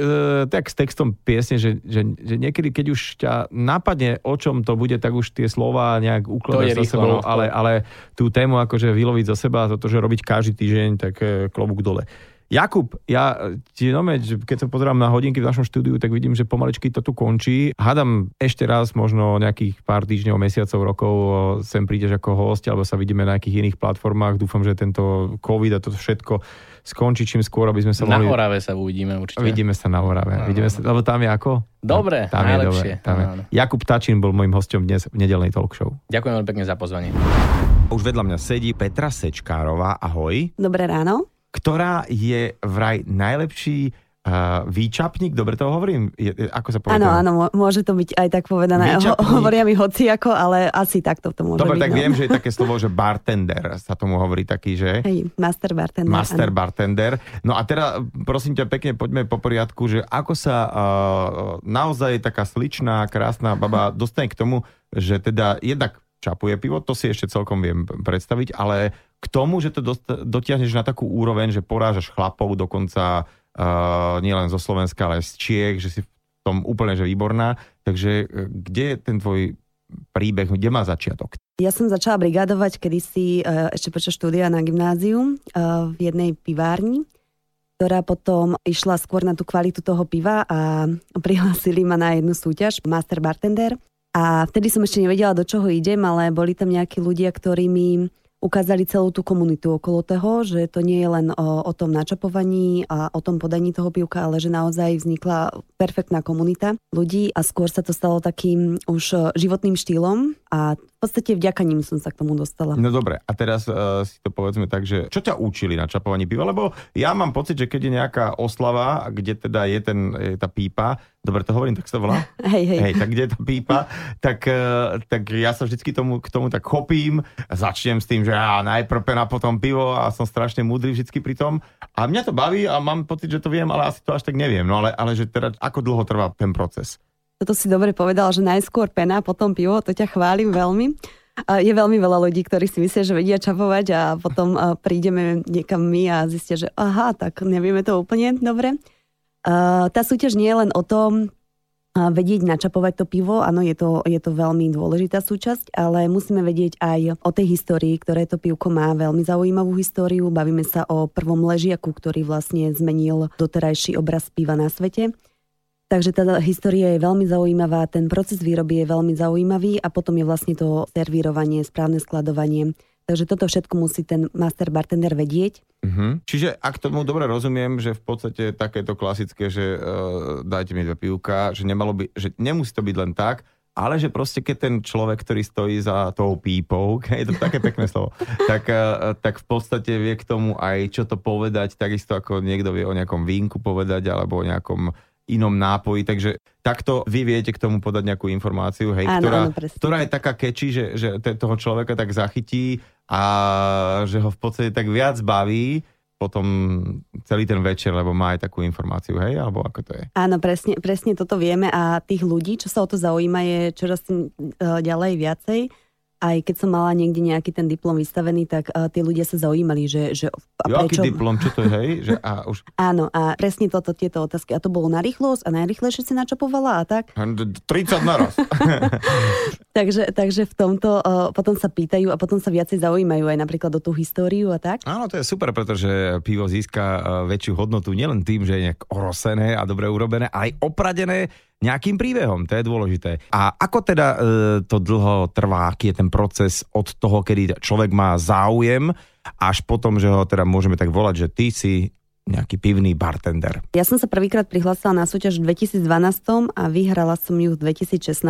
tak s textom piesne, že, že, že niekedy, keď už ťa napadne, o čom to bude, tak už tie slova nejak To ukladaš je za sebou, no. ale, ale tú tému akože vyloviť zo seba, toto, že robiť každý týždeň, tak e, klobúk dole. Jakub, ja e, ti nome, keď sa pozerám na hodinky v našom štúdiu, tak vidím, že pomaličky to tu končí. Hádam ešte raz, možno nejakých pár týždňov, mesiacov, rokov sem prídeš ako host, alebo sa vidíme na nejakých iných platformách. Dúfam, že tento COVID a toto všetko skončí čím skôr, aby sme sa na mohli... Orave sa uvidíme určite. Vidíme sa na Orave. Vidíme sa, lebo tam je ako? Dobre, tam je najlepšie. dobre. Tam je. Áno. Jakub Tačín bol môjim hostom dnes v nedelnej talk show. Ďakujem veľmi pekne za pozvanie. Už vedľa mňa sedí Petra Sečkárová, ahoj, Dobré ráno. ktorá je vraj najlepší uh, výčapník, dobre to hovorím? Je, ako sa povie? Áno, áno, mô- môže to byť aj tak povedané. Ho, Výčapník. hovoria mi hociako, ale asi takto to môže Dobre, byť. tak no. viem, že je také slovo, že bartender, sa tomu hovorí taký, že? Hej, master bartender. Master áno. bartender. No a teda, prosím ťa pekne, poďme po poriadku, že ako sa uh, naozaj taká sličná, krásna baba dostane k tomu, že teda jednak čapuje pivo, to si ešte celkom viem predstaviť, ale k tomu, že to dost, dotiahneš na takú úroveň, že porážaš chlapov dokonca nielen zo Slovenska, ale aj z Čiech, že si v tom úplne že výborná. Takže uh, kde je ten tvoj príbeh, kde má začiatok? Ja som začala brigádovať kedysi eh, ešte počas štúdia na gymnáziu eh, v jednej pivárni, ktorá potom išla skôr na tú kvalitu toho piva a prihlásili ma na jednu súťaž Master Bartender. A vtedy som ešte nevedela, do čoho idem, ale boli tam nejakí ľudia, ktorí mi ukázali celú tú komunitu okolo toho, že to nie je len o, o tom načapovaní a o tom podaní toho pivka, ale že naozaj vznikla perfektná komunita ľudí a skôr sa to stalo takým už eh, životným štýlom a podstate vďaka ním som sa k tomu dostala. No dobre, a teraz uh, si to povedzme tak, že čo ťa učili na čapovaní piva? Lebo ja mám pocit, že keď je nejaká oslava, kde teda je, ten, je tá pípa, dobre to hovorím, tak sa to volá? Hej, hej. Hej, tak kde je tá pípa, tak, uh, tak ja sa vždycky tomu, k tomu tak chopím, začnem s tým, že ja najprv pena, potom pivo a som strašne múdry vždycky pri tom. A mňa to baví a mám pocit, že to viem, ale asi to až tak neviem. No ale, ale že teda ako dlho trvá ten proces? Toto si dobre povedal, že najskôr pena, potom pivo, to ťa chválim veľmi. Je veľmi veľa ľudí, ktorí si myslia, že vedia čapovať a potom prídeme niekam my a zistia, že aha, tak nevieme to úplne dobre. Tá súťaž nie je len o tom vedieť načapovať to pivo, áno, je to, je to veľmi dôležitá súčasť, ale musíme vedieť aj o tej histórii, ktoré to pivko má, veľmi zaujímavú históriu. Bavíme sa o prvom ležiaku, ktorý vlastne zmenil doterajší obraz piva na svete. Takže tá história je veľmi zaujímavá, ten proces výroby je veľmi zaujímavý a potom je vlastne to servírovanie, správne skladovanie. Takže toto všetko musí ten master bartender vedieť. Mhm. Čiže ak tomu dobre rozumiem, že v podstate takéto klasické, že uh, dajte mi dve pivka, že, nemalo by, že nemusí to byť len tak, ale že proste keď ten človek, ktorý stojí za tou pípou, je to také pekné slovo, tak, uh, tak v podstate vie k tomu aj čo to povedať, takisto ako niekto vie o nejakom vínku povedať alebo o nejakom inom nápoji, takže takto vy viete k tomu podať nejakú informáciu, hej, Áno, ktorá, áno, presne ktorá je taká keči, že, že toho človeka tak zachytí a že ho v podstate tak viac baví potom celý ten večer, lebo má aj takú informáciu, hej, alebo ako to je? Áno, presne, presne toto vieme a tých ľudí, čo sa o to zaujíma, je čoraz e, ďalej viacej. Aj keď som mala niekde nejaký ten diplom vystavený, tak uh, tí ľudia sa zaujímali, že, že a Jo, aký prečo... diplom, čo to je, hej? Že, a už Áno, a presne toto, tieto otázky. A to bolo na rýchlosť a najrychlejšie si načapovala a tak. 30 naraz. Takže, takže v tomto uh, potom sa pýtajú a potom sa viacej zaujímajú aj napríklad o tú históriu a tak. Áno, to je super, pretože pivo získa eh, väčšiu hodnotu nielen tým, že je nejak orosené a dobre urobené, aj opradené nejakým príbehom, to je dôležité. A ako teda e, to dlho trvá, aký je ten proces od toho, kedy človek má záujem, až potom, že ho teda môžeme tak volať, že ty si nejaký pivný bartender. Ja som sa prvýkrát prihlásila na súťaž v 2012 a vyhrala som ju v 2016.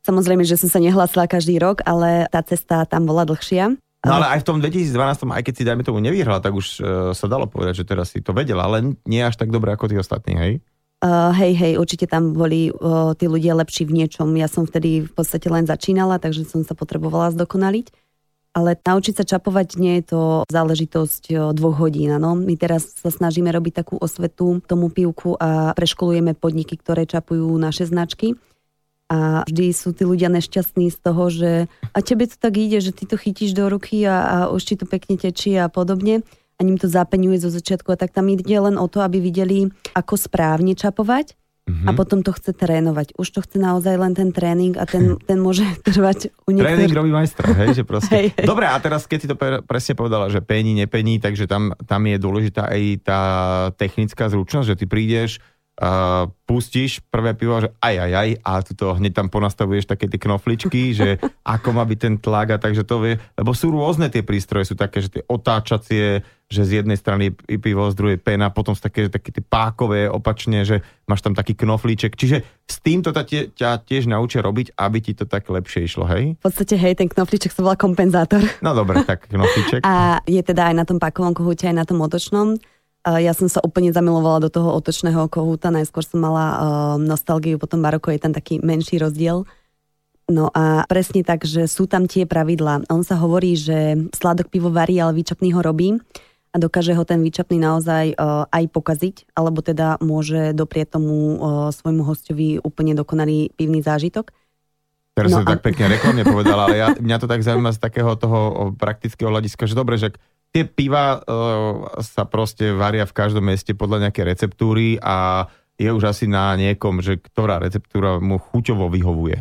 Samozrejme, že som sa nehlásila každý rok, ale tá cesta tam bola dlhšia. No ale aj v tom 2012, aj keď si dajme tomu nevyhrala, tak už e, sa dalo povedať, že teraz si to vedela, ale nie až tak dobre ako tí ostatní, hej? Uh, hej, hej, určite tam boli uh, tí ľudia lepší v niečom. Ja som vtedy v podstate len začínala, takže som sa potrebovala zdokonaliť. Ale naučiť sa čapovať nie je to záležitosť uh, dvoch hodín. No. My teraz sa snažíme robiť takú osvetu tomu pivku a preškolujeme podniky, ktoré čapujú naše značky. A vždy sú tí ľudia nešťastní z toho, že a tebe to tak ide, že ty to chytíš do ruky a, a už ti to pekne tečí a podobne ním to zapeňuje zo začiatku a tak tam ide len o to, aby videli, ako správne čapovať mm-hmm. a potom to chce trénovať. Už to chce naozaj len ten tréning a ten, ten môže trvať u niektorých. Tréning robí majstra, hej, že proste. hej, hej. Dobre, a teraz keď si to presne povedala, že pení, nepení, takže tam, tam je dôležitá aj tá technická zručnosť, že ty prídeš, uh, pustíš prvé pivo, že aj, aj, aj, a tu to hneď tam ponastavuješ také tie knofličky, že ako má byť ten tlak a takže to vie, lebo sú rôzne tie prístroje, sú také, že tie otáčacie, že z jednej strany je pivo, z druhej pena, potom sú také, také tie pákové opačne, že máš tam taký knoflíček, čiže s týmto ťa, ťa tiež naučia robiť, aby ti to tak lepšie išlo, hej? V podstate, hej, ten knoflíček sa volá kompenzátor. No dobre, tak knoflíček. a je teda aj na tom pakovom kohúte, aj na tom otočnom. Ja som sa úplne zamilovala do toho otočného kohúta, najskôr som mala uh, nostalgiu, potom Maroko je tam taký menší rozdiel. No a presne tak, že sú tam tie pravidlá. On sa hovorí, že sladok pivo varí, ale výčapný ho robí a dokáže ho ten výčapný naozaj uh, aj pokaziť, alebo teda môže doprieť tomu uh, svojmu hostovi úplne dokonalý pivný zážitok. Teraz no, sa a... tak pekne reklamne povedala, ale ja, mňa to tak zaujíma z takého toho praktického hľadiska, že dobre, že tie piva uh, sa proste varia v každom meste podľa nejaké receptúry a je už asi na niekom, že ktorá receptúra mu chuťovo vyhovuje.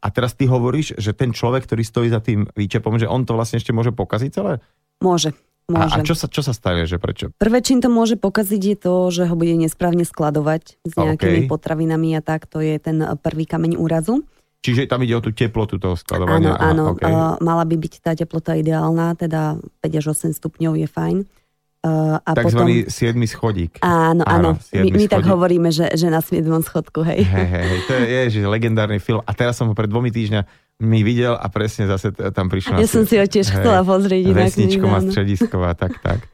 A teraz ty hovoríš, že ten človek, ktorý stojí za tým výčepom, že on to vlastne ešte môže pokaziť celé? Môže. Môže. A, a čo, sa, čo sa stane, že prečo? Prvé, čím to môže pokaziť, je to, že ho bude nesprávne skladovať s nejakými okay. potravinami a tak. To je ten prvý kameň úrazu. Čiže tam ide o tú teplotu toho skladovania? Áno, áno. Okay. Uh, mala by byť tá teplota ideálna, teda 5 až 8 stupňov je fajn. Uh, a Takzvaný potom... 7 schodík. Áno, áno. My, my tak hovoríme, že, že na 7 schodku, hej. Hej, hej, hej. To je, je že legendárny film. A teraz som ho pred dvomi týždňa mi videl a presne zase tam prišla. Ja som si ho tiež hej, chcela pozrieť. Vesničková, stredisková, tak, tak.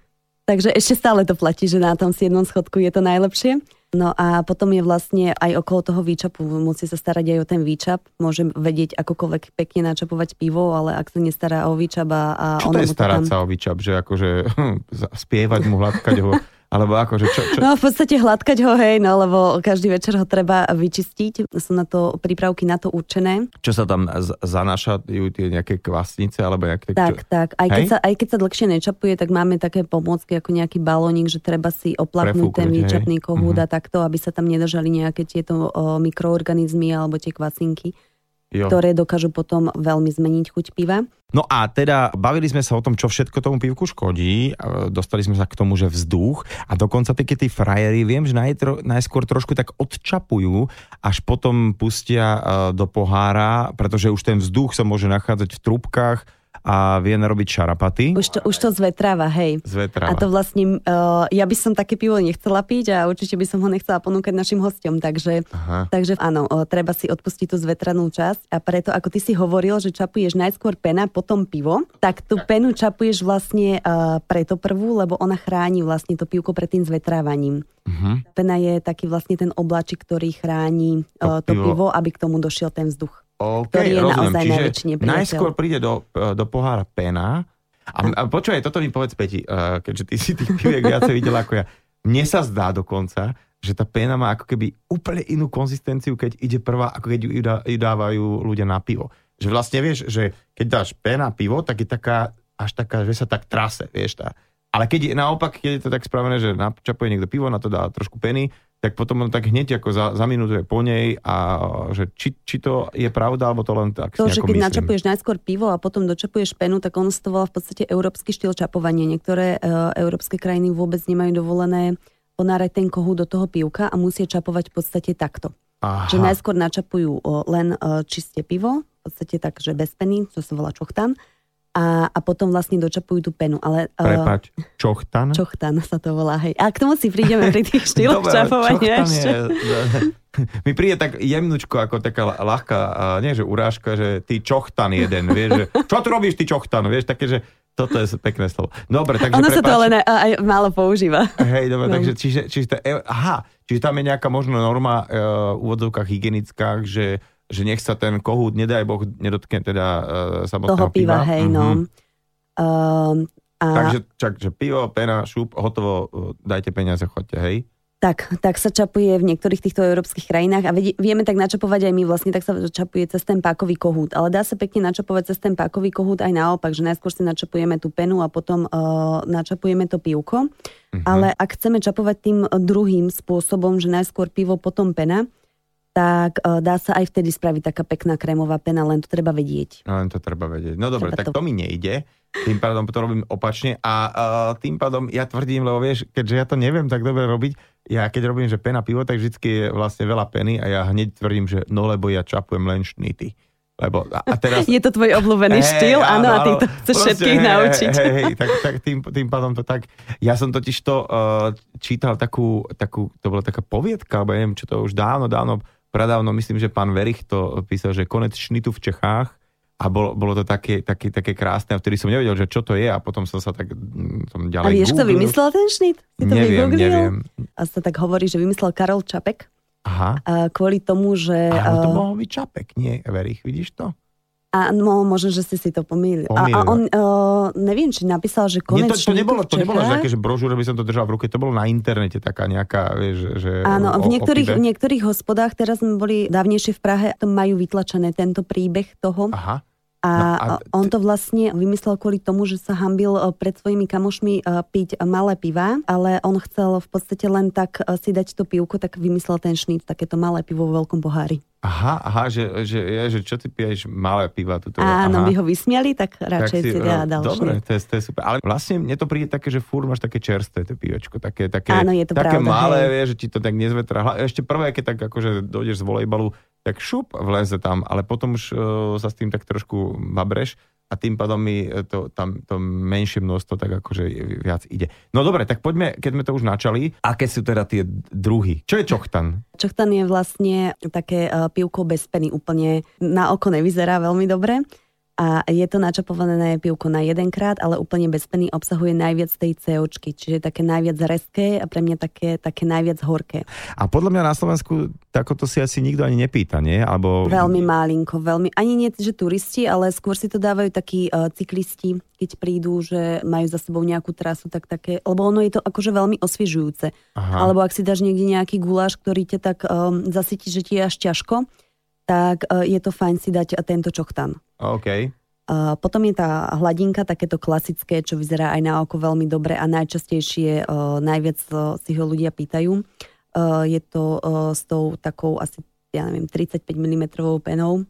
Takže ešte stále to platí, že na tom 7 schodku je to najlepšie. No a potom je vlastne aj okolo toho výčapu, musí sa starať aj o ten výčap, môže vedieť akokoľvek pekne načapovať pivo, ale ak sa nestará o výčap a, a Čo to je starať tam... sa o výčap, že akože hm, spievať mu, hladkať ho alebo ako, že čo, čo? No v podstate hladkať ho, hej, no lebo každý večer ho treba vyčistiť. Sú na to prípravky na to určené. Čo sa tam z- zanášajú tie nejaké kvasnice alebo nejaké... Tak, čo? tak. Aj keď, sa, aj keď sa dlhšie nečapuje, tak máme také pomôcky ako nejaký balónik, že treba si oplaknúť ten výčapný kohút uh-huh. a takto, aby sa tam nedržali nejaké tieto o, mikroorganizmy alebo tie kvasinky jo. ktoré dokážu potom veľmi zmeniť chuť piva. No a teda bavili sme sa o tom, čo všetko tomu pivku škodí. Dostali sme sa k tomu, že vzduch a dokonca tie, tí frajeri, viem, že naj, najskôr trošku tak odčapujú, až potom pustia e, do pohára, pretože už ten vzduch sa môže nachádzať v trubkách, a vie narobiť šarapaty. Už to, už to zvetráva, hej. Zvetráva. A to vlastne, uh, ja by som také pivo nechcela piť a určite by som ho nechcela ponúkať našim hostom, takže, takže áno, uh, treba si odpustiť tú zvetranú časť a preto, ako ty si hovoril, že čapuješ najskôr pena, potom pivo, tak tú penu čapuješ vlastne uh, preto prvú, lebo ona chráni vlastne to pivko pred tým zvetrávaním. Uh-huh. Pena je taký vlastne ten oblačik, ktorý chráni uh, to, to pivo. pivo, aby k tomu došiel ten vzduch. OK, ktorý je rozumiem. naozaj Čiže najskôr príde do, e, do pohára pena. A, a počúvaj, toto mi povedz, Peti, uh, keďže ty si tých piviek viacej videla ako ja. Mne sa zdá dokonca, že tá pena má ako keby úplne inú konzistenciu, keď ide prvá, ako keď ju, ju dávajú ľudia na pivo. Že vlastne vieš, že keď dáš pena pivo, tak je taká, až taká, že sa tak trase, vieš. Tá. Ale keď je naopak, keď je to tak spravené, že načapuje niekto pivo, na to dá trošku peny, tak potom on tak hneď ako za, za minútu je po nej a že či, či to je pravda, alebo to len tak To, že keď myslím. načapuješ najskôr pivo a potom dočapuješ penu, tak on to volá v podstate európsky štýl čapovania. Niektoré uh, európske krajiny vôbec nemajú dovolené ponárať ten kohu do toho pivka a musia čapovať v podstate takto. Aha. Že najskôr načapujú len uh, čisté pivo, v podstate tak, že bez peny, to sa volá čochtan a, a potom vlastne dočapujú tú penu. Ale, uh, Prepač, čochtan? Čochtan sa to volá, hej. A k tomu si prídeme pri tých štýloch čapovania ešte. Je, mi príde tak jemnučko, ako taká ľahká, nie že urážka, že ty čochtan jeden, vieš, že čo tu robíš ty čochtan, vieš, také, že Toto je pekné slovo. Dobre, takže Ono sa to prepáč. len aj, aj málo používa. Hej, dobre, No. takže čiže, čiže aha, čiže tam je nejaká možno norma uh, v úvodzovkách hygienická, že, že nech sa ten kohút, nedaj Boh, nedotkne teda uh, samotného Toho piva, hej, no. Mhm. Um, a Takže čak, že pivo, pena, šup, hotovo, uh, dajte peniaze, chodte, hej. tak, tak sa čapuje v niektorých týchto európskych krajinách a vedie, vieme tak načapovať aj my, vlastne tak sa čapuje cez ten pákový kohút. Ale dá sa pekne načapovať cez ten pákový kohút aj naopak, že najskôr si načapujeme tú penu a potom uh, načapujeme to pivko. Mhm. Ale ak chceme čapovať tým druhým spôsobom, že najskôr pivo, potom pena, tak uh, dá sa aj vtedy spraviť taká pekná krémová pena, len to treba vedieť. No len to treba vedieť. No dobre, tak to- to mi nejde. Tým pádom to robím opačne a uh, tým pádom ja tvrdím, lebo vieš, keďže ja to neviem tak dobre robiť, ja keď robím, že pena pivo, tak vždycky je vlastne veľa peny a ja hneď tvrdím, že no lebo ja čapujem len šnity. Lebo a, teraz... Je to tvoj obľúbený Hej, štýl? Áno, a ty to chceš proste, všetkých hej, naučiť. Hej, hej, tak, tak tým, tým pádom to tak... Ja som totiž to uh, čítal takú, takú, to bola taká poviedka, alebo ja neviem, čo to už dávno, dávno, pradávno, myslím, že pán Verich to písal, že konec šnitu v Čechách a bolo, bolo to také, také, také krásne, a vtedy som nevedel, že čo to je a potom som sa tak mm, tom A ďalej vieš, kto googlil. vymyslel ten šnit? Si to Neviem, neviem. A sa tak hovorí, že vymyslel Karol Čapek. Aha. A kvôli tomu, že... Ale to eh, mohol byť Čapek, nie Verich, vidíš to? A no, možno, že si si to pomýlil. A, a on, uh, neviem, či napísal, že Nie, konec to, to nebolo, to nebolo že také, že brožúra by som to držal v ruke, to bolo na internete taká nejaká, vieš, že... Áno, o- v niektorých, o v niektorých hospodách, teraz sme boli dávnejšie v Prahe, to majú vytlačené tento príbeh toho. Aha. A, No a on to vlastne vymyslel kvôli tomu, že sa hambil eh, pred svojimi kamošmi eh, piť malé piva, ale on chcel v podstate len tak eh, si dať to pivko, tak vymyslel ten šnít, takéto malé pivo vo veľkom pohári. Aha, aha, že, že, je, že čo ty piješ malé piva tuto. Áno, aha. by ho vysmiali, tak radšej si, dá dal Dobre, šnít. to je, to je super. Ale vlastne mne to príde také, že fúr máš také čerstvé to pivečko, také, také, Áno, je to také pravda, malé, hej. že ti to tak nezvetrá. Ešte prvé, keď tak akože dojdeš z volejbalu, tak šup vleze tam, ale potom už uh, sa s tým tak trošku babreš a tým pádom mi e, to, tam, to menšie množstvo tak akože viac ide. No dobre, tak poďme, keď sme to už načali, aké sú teda tie druhy? Čo je čochtan? Čochtan je vlastne také uh, pivko bez peny, úplne na oko nevyzerá veľmi dobre. A je to načapované pivko na jedenkrát, ale úplne bez peny obsahuje najviac tej COčky, čiže také najviac rezké a pre mňa také, také najviac horké. A podľa mňa na Slovensku takoto si asi nikto ani nepýta, nie? Alebo... Veľmi málinko, veľmi, ani nie, že turisti, ale skôr si to dávajú takí uh, cyklisti, keď prídu, že majú za sebou nejakú trasu, tak také, lebo ono je to akože veľmi osviežujúce. Aha. Alebo ak si dáš niekde nejaký guláš, ktorý ťa tak um, zasytí, že ti je až ťažko, tak uh, je to fajn si dať tento čoktan. OK. Uh, potom je tá hladinka, takéto klasické, čo vyzerá aj na oko veľmi dobre a najčastejšie uh, najviac uh, si ho ľudia pýtajú. Uh, je to s tou takou asi, ja neviem, 35 mm penou.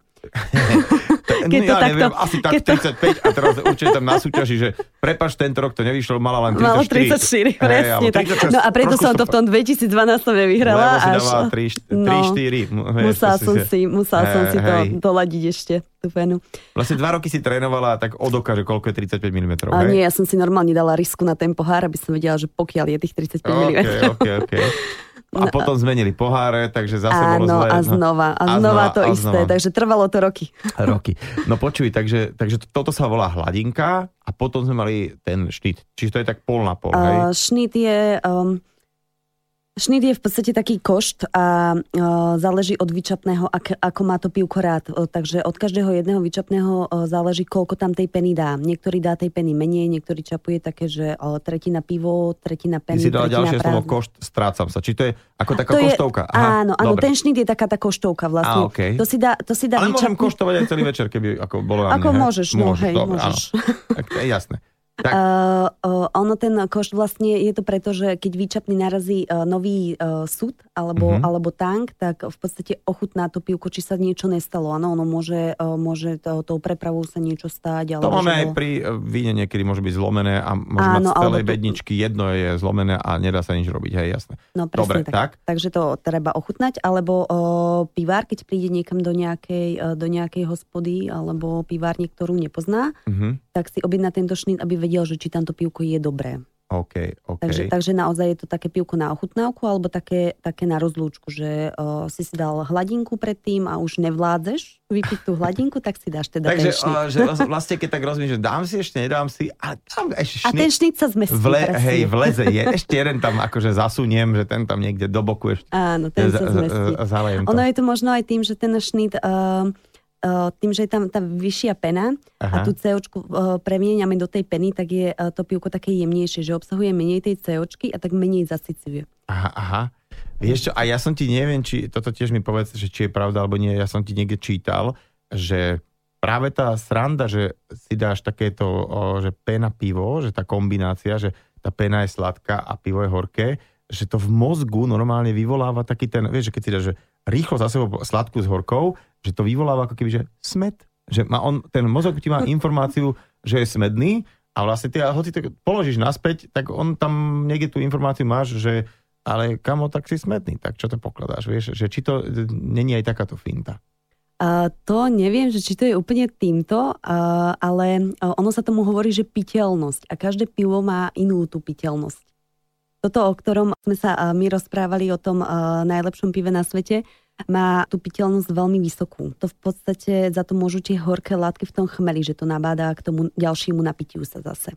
Keď no, to ja takto- neviem, asi tak keď to- 35 a teraz určite tam na súťaži, že prepač, tento rok to nevyšlo, mala len 34. Malo 34, presne alebo tak. 36, No a preto som to v tom 2012 nevyhrala. Lebo si až, dávala 3, 3 no, 4. musela som si, musela som si to doladiť ešte, tú penu. Vlastne dva roky si trénovala tak od oka, že koľko je 35 mm. A nie, ja som si normálne dala risku na ten pohár, aby som vedela, že pokiaľ je tých 35 mm. OK, OK, OK. A potom zmenili poháre, takže zase bolo Áno, zle. a no. znova, a, A znova to a isté, znova. takže trvalo to roky. roky. No počuj, takže, takže toto sa volá hladinka a potom sme mali ten štít. Čiže to je tak pol na pol, hej? Uh, šnít je... Um, Šnít je v podstate taký košt a uh, záleží od vyčapného, ak, ako má to pivko rád. Uh, takže od každého jedného vyčapného uh, záleží, koľko tam tej peny dá. Niektorý dá tej peny menej, niektorý čapuje také, že uh, tretina pivo, tretina Ty peny, si dala ďalšie slovo košt, strácam sa. Či to je ako taká To je- koštovka? Áno, áno, dobre. ten šnít je taká tá koštovka vlastne. Á, okej. To si dá, to si dá Ale môžem vyčapnúť- koštovať aj celý večer, keby ako bolo na Ako hej? môžeš, no, hej, dobre, môžeš. Áno. Tak jasné. Tak, Uh, ono ten košt vlastne je to preto, že keď výčapný narazí uh, nový uh, súd alebo, Mhm. uh-huh. alebo tank, tak v podstate ochutná to pivko, či sa niečo nestalo. Áno, ono môže, uh, môže to, tou prepravou sa niečo stáť. to Alebo máme aj bolo- pri e, víne niekedy môže byť zlomené a môže Áno, mať z celej to- bedničky jedno je zlomené a nedá sa nič robiť, hej, jasné. No Dobre, presne tak. tak? Takže to treba ochutnať. Alebo uh, pivár, keď príde niekam do nejakej, do nejakej hospody alebo pivárne, ktorú nepozná, Mhm. tak si objedná tento šnít, aby vedel, že či tamto pivko je dobré. OK, OK. Takže, takže naozaj je to také pivko na ochutnávku alebo také, také na rozlúčku, že o, si si dal hladinku predtým a už nevládzeš vypiť tú hladinku, tak si dáš teda Takže ten šnit. o, že vlastne keď tak rozumiem, že dám si ešte, nedám si, a tam ešte A ten šnit sa zmestí. vle, presne. hej, vleze je. Ešte jeden tam akože zasuniem, že ten tam niekde do boku ešte Áno, ten sa z- z- zmestí. zalejem to. Ono je to možno aj tým, že ten šnit, uh, tým, že je tam tá vyššia pena Aha. a tú COčku uh, premieňame do tej peny, tak je uh, to pivko také jemnejšie, že obsahuje menej tej COčky a tak menej zasycuje. Aha, aha. Vieš čo, a ja som ti neviem, či toto tiež mi povedz, že či je pravda alebo nie, ja som ti niekde čítal, že práve tá sranda, že si dáš takéto, že pena pivo, že tá kombinácia, že tá pena je sladká a pivo je horké, že to v mozgu normálne vyvoláva taký ten, vieš, že keď si dáš že rýchlo za sebou sladkú s horkou, že to vyvoláva ako keby, že smet. Že má on, ten mozog ti má informáciu, že je smedný a vlastne ty, hoci to položíš naspäť, tak on tam niekde tú informáciu máš, že ale kamo, tak si smedný, tak čo to pokladáš, vieš, že či to e, není aj takáto finta. Uh, to neviem, že či to je úplne týmto, uh, ale uh, ono sa tomu hovorí, že piteľnosť a každé pivo má inú tú piteľnosť. Toto, o ktorom sme sa uh, my rozprávali o tom uh, najlepšom pive na svete, má tú piteľnosť veľmi vysokú. To v podstate za to môžu tie horké látky v tom chmeli, že to nabáda k tomu ďalšiemu napitiu sa zase.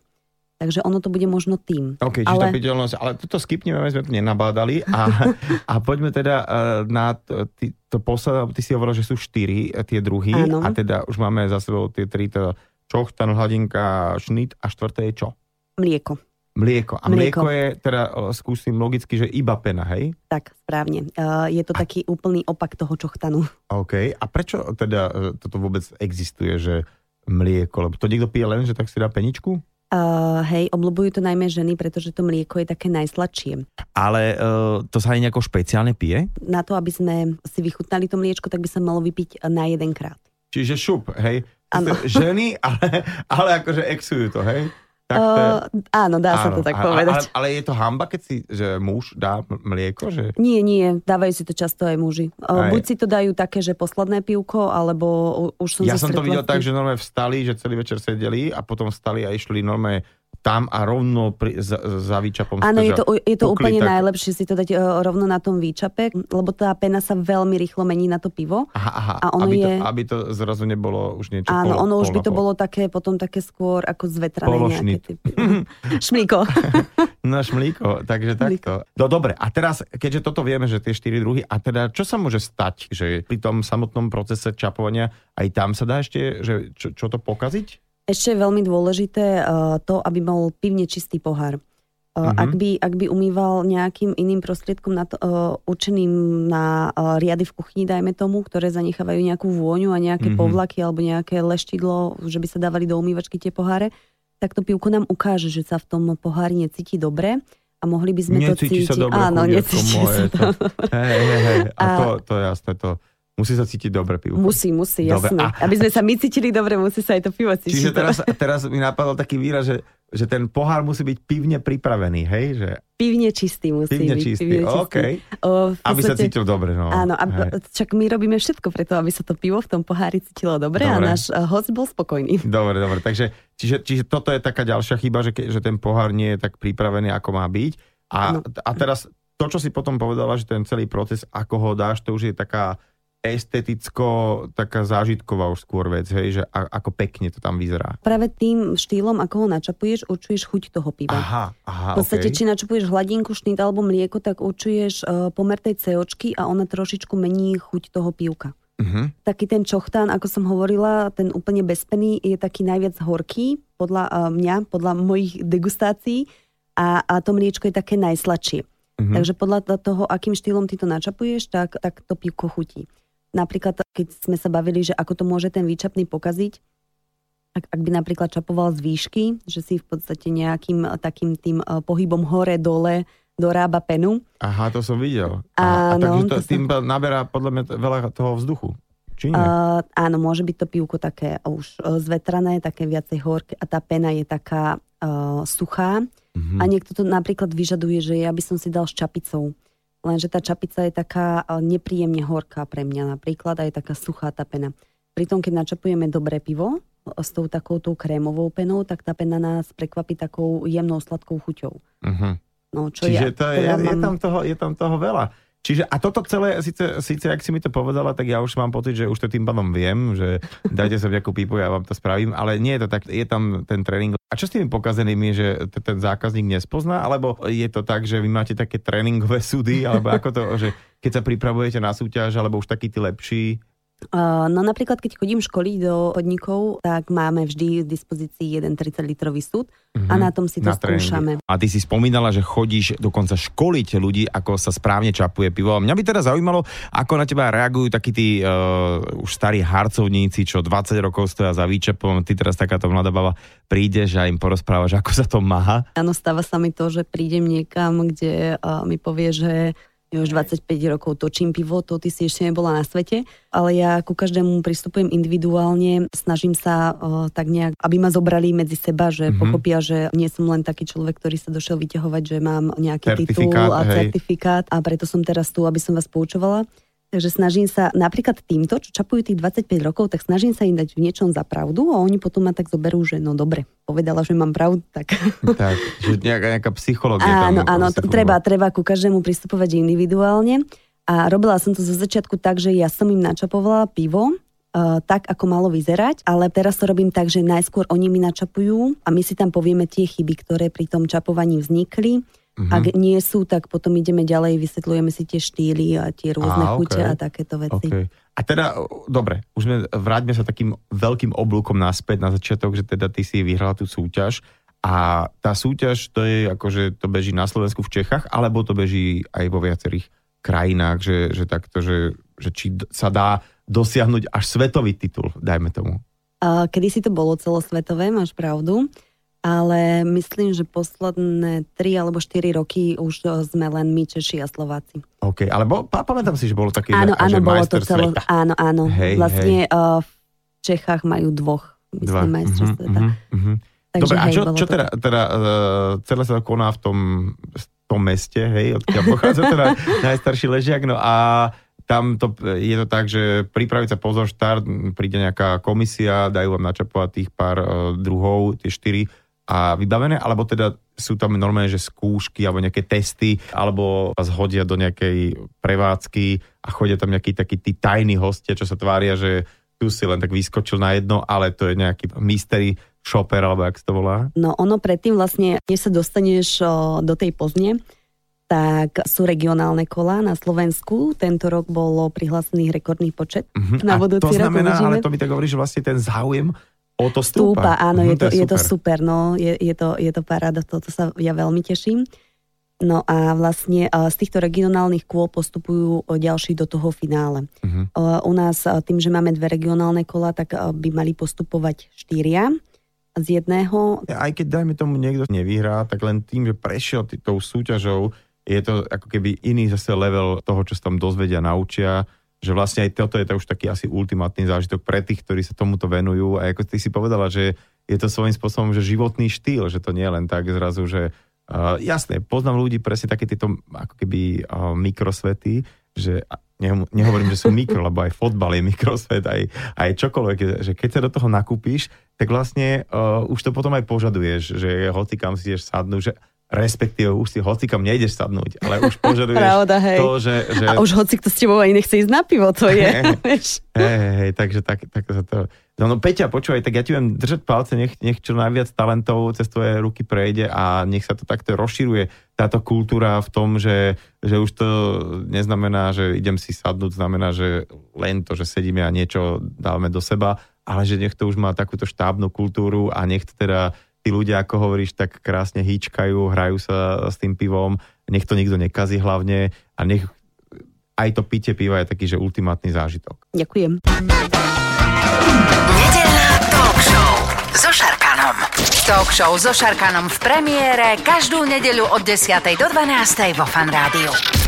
Takže ono to bude možno tým. OK, čiže ale... ale... piteľnosť, ale toto skipneme, aby sme to nenabádali a, a poďme teda uh, na to, ty, to posledné, ty si hovoril, že sú štyri uh, tie druhy Áno. a teda už máme za sebou tie tri, teda čochtan, hladinka, šnit a štvrté je čo? Mlieko. Mlieko. A Mlieko. mlieko, je, teda skúsim logicky, že iba pena, hej? Tak, správne. Uh, je to taký úplný opak toho čochtanu. OK. A prečo teda uh, toto vôbec existuje, že mlieko? Lebo to niekto pije len, že tak si dá peničku? Uh, hej, obľúbujú to najmä ženy, pretože to mlieko je také najsladšie. Ale uh, to sa aj nejako špeciálne pije? Na to, aby sme si vychutnali to mliečko, tak by sa malo vypiť na jeden krát. Čiže šup, hej? Áno. Ženy, ale, ale akože exujú to, hej? Tak to je, Uh, áno, dá sa to tak a- povedať. Ale, ale je to hamba, keď si, že muž dá mlieko, že... Nie, nie, dávajú si to často aj muži. Aj. Buď si to dajú také, že posledné pívko, alebo už som Ja som to videl tým- tak, že normálne vstali, že celý večer sedeli a potom vstali a išli normálne tam a rovno pri, za, za výčapom. Áno, je to, je to pukli, úplne tak- najlepšie si to dať uh, rovno na tom výčape, lebo tá pena sa veľmi rýchlo mení na to pivo. Aha, aha, A ono aby, je- to, aby to zrazu nebolo už niečo Áno, polo, ono už by to bolo také, potom také skôr ako zvetrané Pološnit. nejaké typy. Šmlíko. No šmlíko, takže takto. No dobre, a teraz, keďže toto vieme, že tie štyri druhy, a teda čo sa môže stať, že pri tom samotnom procese čapovania aj tam sa dá ešte, že čo, čo to pokaziť? Ešte je veľmi dôležité uh, to, aby bol pivne čistý pohár. Uh, Mhm. ak, by, ak by umýval nejakým iným prostriedkom na to, uh, určeným na uh, riady v kuchyni, dajme tomu, ktoré zanechávajú nejakú vôňu a nejaké Mhm. povlaky alebo nejaké leštidlo, že by sa dávali do umývačky tie poháre, tak to pivko nám ukáže, že sa v tom pohári necíti dobre a mohli by sme to Necíti cítiť. sa dobre, Áno, necíti sa to- to. Hej, hej, hej. A, A- to, to je jasné, to musí sa cítiť dobre pivko. Musí, musí, Dobre, jasné. a- Aby sme sa my cítili dobre, musí sa aj to pivo cítiť. Čiže teraz, teraz mi napadol taký výraz, že, že ten pohár musí byť pivne pripravený, hej? Že Pivne čistý musí pivne byť. čistý, pivne OK. O, Aby sa cítil dobre, no. Áno, a Hej. čak my robíme všetko preto, aby sa to pivo v tom pohári cítilo dobre, Dobre. a náš eh, host bol spokojný. Dobre, dobre. Takže čiže, čiže toto je taká ďalšia chyba, že, že ten pohár nie je tak pripravený, ako má byť. A, No. a teraz to, čo si potom povedala, že ten celý proces, ako ho dáš, to už je taká esteticko, taká zážitková už skôr vec, hej, že a, ako pekne to tam vyzerá. Práve tým štýlom, ako ho načapuješ, určuješ chuť toho piva. Aha, aha, v podstate, okay. či načapuješ hladinku, šnit alebo mlieko, tak určuješ uh, pomer tej COčky a ona trošičku mení chuť toho pivka. Uh-huh. Taký ten čochtán, ako som hovorila, ten úplne bez peny, je taký najviac horký, podľa uh, mňa, podľa mojich degustácií a, a to mliečko je také najsladšie. Mhm. Takže podľa toho, akým štýlom ty to načapuješ, tak, tak to pivko chutí. Napríklad, keď sme sa bavili, že ako to môže ten výčapný pokaziť, ak, ak by napríklad čapoval z výšky, že si v podstate nejakým eh, takým tým eh, pohybom hore-dole dorába penu, Aha, to som videl. Aha, a Áno, takže to, to som- tým naberá podľa mňa veľa toho vzduchu. Či nie? Uh, áno, môže byť to pivko také už zvetrané, také viacej horké a tá pena je taká uh, suchá. Mhm. A niekto to napríklad vyžaduje, že ja by som si dal s čapicou. Lenže tá čapica je taká uh, nepríjemne horká pre mňa napríklad a je taká suchá tá pena. Pritom, keď načapujeme dobré pivo, s tou takou tou krémovou penou, tak tá pena nás prekvapí takou jemnou sladkou chuťou. Uh-huh. No, čo Čiže ja, to je, teda je, mám- tam toho, je tam toho veľa. Čiže a toto celé, síce, síce ak si mi to povedala, tak ja už mám pocit, že už to tým pádom viem, že dajte sa nejakú pípu, ja vám to spravím, ale nie je to tak, je tam ten tréning. A čo s tými pokazenými, že t- ten zákazník nespozná, alebo je to tak, že vy máte také tréningové súdy, alebo ako to, že keď sa pripravujete na súťaž, alebo už takí tí lepší, No napríklad, keď chodím školiť do podnikov, tak máme vždy v dispozícii jeden 30-litrový súd Mhm. a na tom si to na tréningy. skúšame. A ty si spomínala, že chodíš dokonca školiť ľudí, ako sa správne čapuje pivo. A mňa by teda zaujímalo, ako na teba reagujú takí tí uh, už starí harcovníci, čo 20 rokov stoja za výčepom. Ty teraz takáto mladá baba prídeš a im porozprávaš, ako sa to má. Áno, stáva sa mi to, že prídem niekam, kde uh, mi povie, že ja už 25 rokov točím pivo, to ty si ešte nebola na svete, ale ja ku každému pristupujem individuálne, snažím sa uh, tak nejak, aby ma zobrali medzi seba, že Mhm. mm-hmm. pochopia, že nie som len taký človek, ktorý sa došiel vyťahovať, že mám nejaký titul a hej. certifikát a preto som teraz tu, aby som vás poučovala. Takže snažím sa napríklad týmto, čo čapujú tých 25 rokov, tak snažím sa im dať v niečom za pravdu a oni potom ma tak zoberú, že no dobre, povedala, že mám pravdu, tak tak, že nejaká, nejaká psychológia Áno, tam áno, to, treba, treba ku každému pristupovať individuálne. A robila som to zo začiatku tak, že ja som im načapovala pivo, uh, tak, ako malo vyzerať, ale teraz to robím tak, že najskôr oni mi načapujú a my si tam povieme tie chyby, ktoré pri tom čapovaní vznikli. Mhm. Ak nie sú, tak potom ideme ďalej, vysvetľujeme si tie štýly a tie rôzne Á, chute okej. a takéto veci. Okay. A teda, dobre, už sme, vráťme sa takým veľkým oblúkom naspäť na začiatok, že teda ty si vyhrala tú súťaž a tá súťaž to je akože to beží na Slovensku v Čechách, alebo to beží aj vo viacerých krajinách, že, že takto, že, že či sa dá dosiahnuť až svetový titul, dajme tomu. A Kedy si to bolo celosvetové, máš pravdu, ale myslím, že posledné 3 alebo 4 roky už eh, sme len my, Češi a Slováci. OK, ale bo, pá, pamätám si, že bolo taký Áno, áno, že bolo to celo, sveta. áno, áno. Hej, vlastne uh, v Čechách majú dvoch, myslím, majstrov Mhm, sveta. mhm, mhm. Takže Dobre, a hej, čo, bolo čo to teda, teda uh, celé sa to koná v tom, v tom meste, hej, odkiaľ pochádza teda najstarší ležiak, no a tam to, je to tak, že pripraviť sa pozor štart, príde nejaká komisia, dajú vám načapovať tých pár uh, druhov, tie štyri a vybavené, alebo teda sú tam normálne, že skúšky alebo nejaké testy, alebo vás hodia do nejakej prevádzky a chodia tam nejakí takí tí tajní hostia, čo sa tvária, že tu si len tak vyskočil na jedno, ale to je nejaký mystery shopper, alebo jak sa to volá. No ono predtým vlastne, než sa dostaneš do tej pozne, tak sú regionálne kola na Slovensku. Tento rok bolo prihlásených rekordný počet. Mhm. Na a to znamená, ale to mi tak hovorí, že vlastne ten záujem o to Stúpa, stúpa. áno, Mhm, je, to, je, to super, no, je, je, to, je to paráda, toto sa ja veľmi teším. No a vlastne a z týchto regionálnych kôl postupujú o, ďalší do toho finále. O, U nás tým, že máme dve regionálne kola, tak by mali postupovať štyria z jedného. Aj keď, dajme tomu, niekto nevyhrá, tak len tým, že prešiel tou súťažou, je to ako keby iný zase level toho, čo sa tam dozvedia, naučia, že vlastne aj toto je to už taký asi ultimátny zážitok pre tých, ktorí sa tomuto venujú. A ako ty si povedala, že je to svojím spôsobom, že životný štýl, že to nie je len tak zrazu, že uh, jasné, poznám ľudí presne také tieto ako keby uh, mikrosvety, že nehovorím, že sú mikro, lebo aj fotbal je mikrosvet, aj, aj čokoľvek, že keď sa do toho nakúpíš, tak vlastne uh, už to potom aj požaduješ, že hoci kam si ideš sadnúť, že respektíve už si hoci kam nejdeš sadnúť, ale už požaduješ Pravda, hej. to, že, že A už hoci kto s tebou aj nechce ísť na pivo, to je. Hej, hej, hej, takže tak, tak sa to... No, no Peťa, počúvaj, tak ja ti viem držať palce, nech, nech čo najviac talentov cez tvoje ruky prejde a nech sa to takto rozširuje, táto kultúra v tom, že, že už to neznamená, že idem si sadnúť, znamená, že len to, že sedíme a niečo dávame do seba, ale že nech to už má takúto štábnu kultúru a nech to teda tí ľudia, ako hovoríš, tak krásne hýčkajú, hrajú sa s tým pivom, nech to nikto nekazí hlavne a nech aj to pitie piva je taký, že ultimátny zážitok. Ďakujem. Nedeľná talk show so Šarkanom. Talk show so Šarkanom v premiére každú nedeľu od 10. do 12. vo Fan Rádiu.